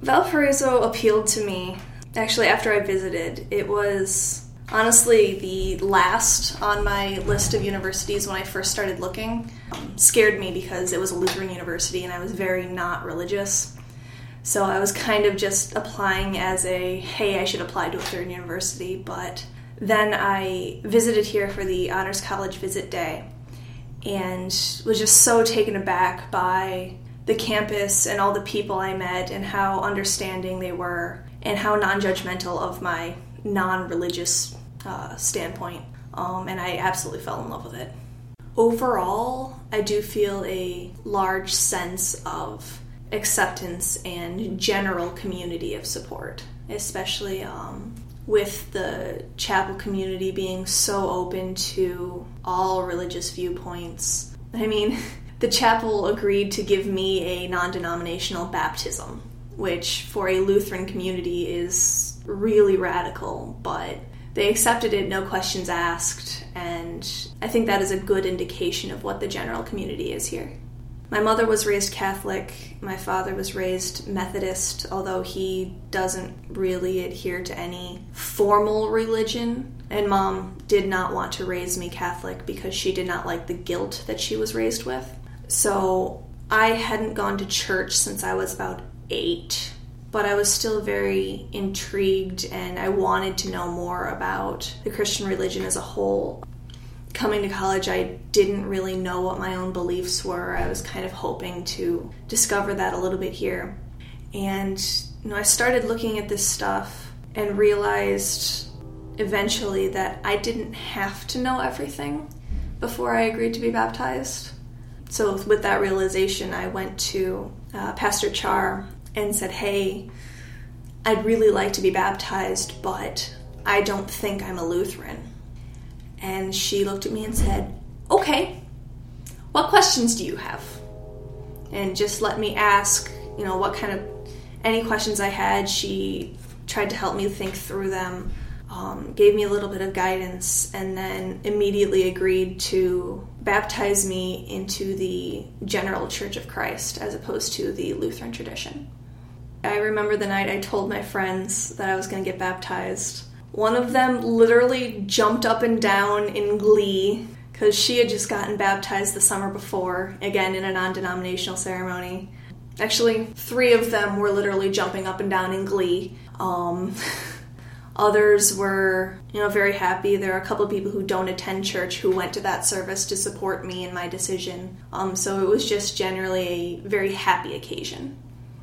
Valparaiso appealed to me actually after I visited. It was honestly the last on my list of universities when I first started looking. Um, scared me because it was a Lutheran university and I was very not religious. So I was kind of just applying as a hey, I should apply to a Lutheran university. But then I visited here for the Honors College visit day and was just so taken aback by the campus and all the people I met and how understanding they were and how non judgmental of my non religious uh, standpoint. Um, and I absolutely fell in love with it. Overall, I do feel a large sense of acceptance and general community of support, especially um, with the chapel community being so open to all religious viewpoints. I mean, the chapel agreed to give me a non denominational baptism, which for a Lutheran community is really radical, but they accepted it, no questions asked, and I think that is a good indication of what the general community is here. My mother was raised Catholic. My father was raised Methodist, although he doesn't really adhere to any formal religion. And mom did not want to raise me Catholic because she did not like the guilt that she was raised with. So I hadn't gone to church since I was about eight, but I was still very intrigued and I wanted to know more about the Christian religion as a whole coming to college, I didn't really know what my own beliefs were. I was kind of hoping to discover that a little bit here. And you know, I started looking at this stuff and realized eventually that I didn't have to know everything before I agreed to be baptized. So, with that realization, I went to uh, Pastor Char and said, Hey, I'd really like to be baptized, but I don't think I'm a Lutheran. And she looked at me and said, Okay, what questions do you have? And just let me ask, you know, what kind of any questions I had. She tried to help me think through them, um, gave me a little bit of guidance, and then immediately agreed to baptize me into the General Church of Christ as opposed to the Lutheran tradition. I remember the night I told my friends that I was going to get baptized one of them literally jumped up and down in glee because she had just gotten baptized the summer before, again in a non denominational ceremony. Actually, three of them were literally jumping up and down in glee. Um, others were, you know, very happy. There are a couple of people who don't attend church who went to that service to support me in my decision. Um, so it was just generally a very happy occasion.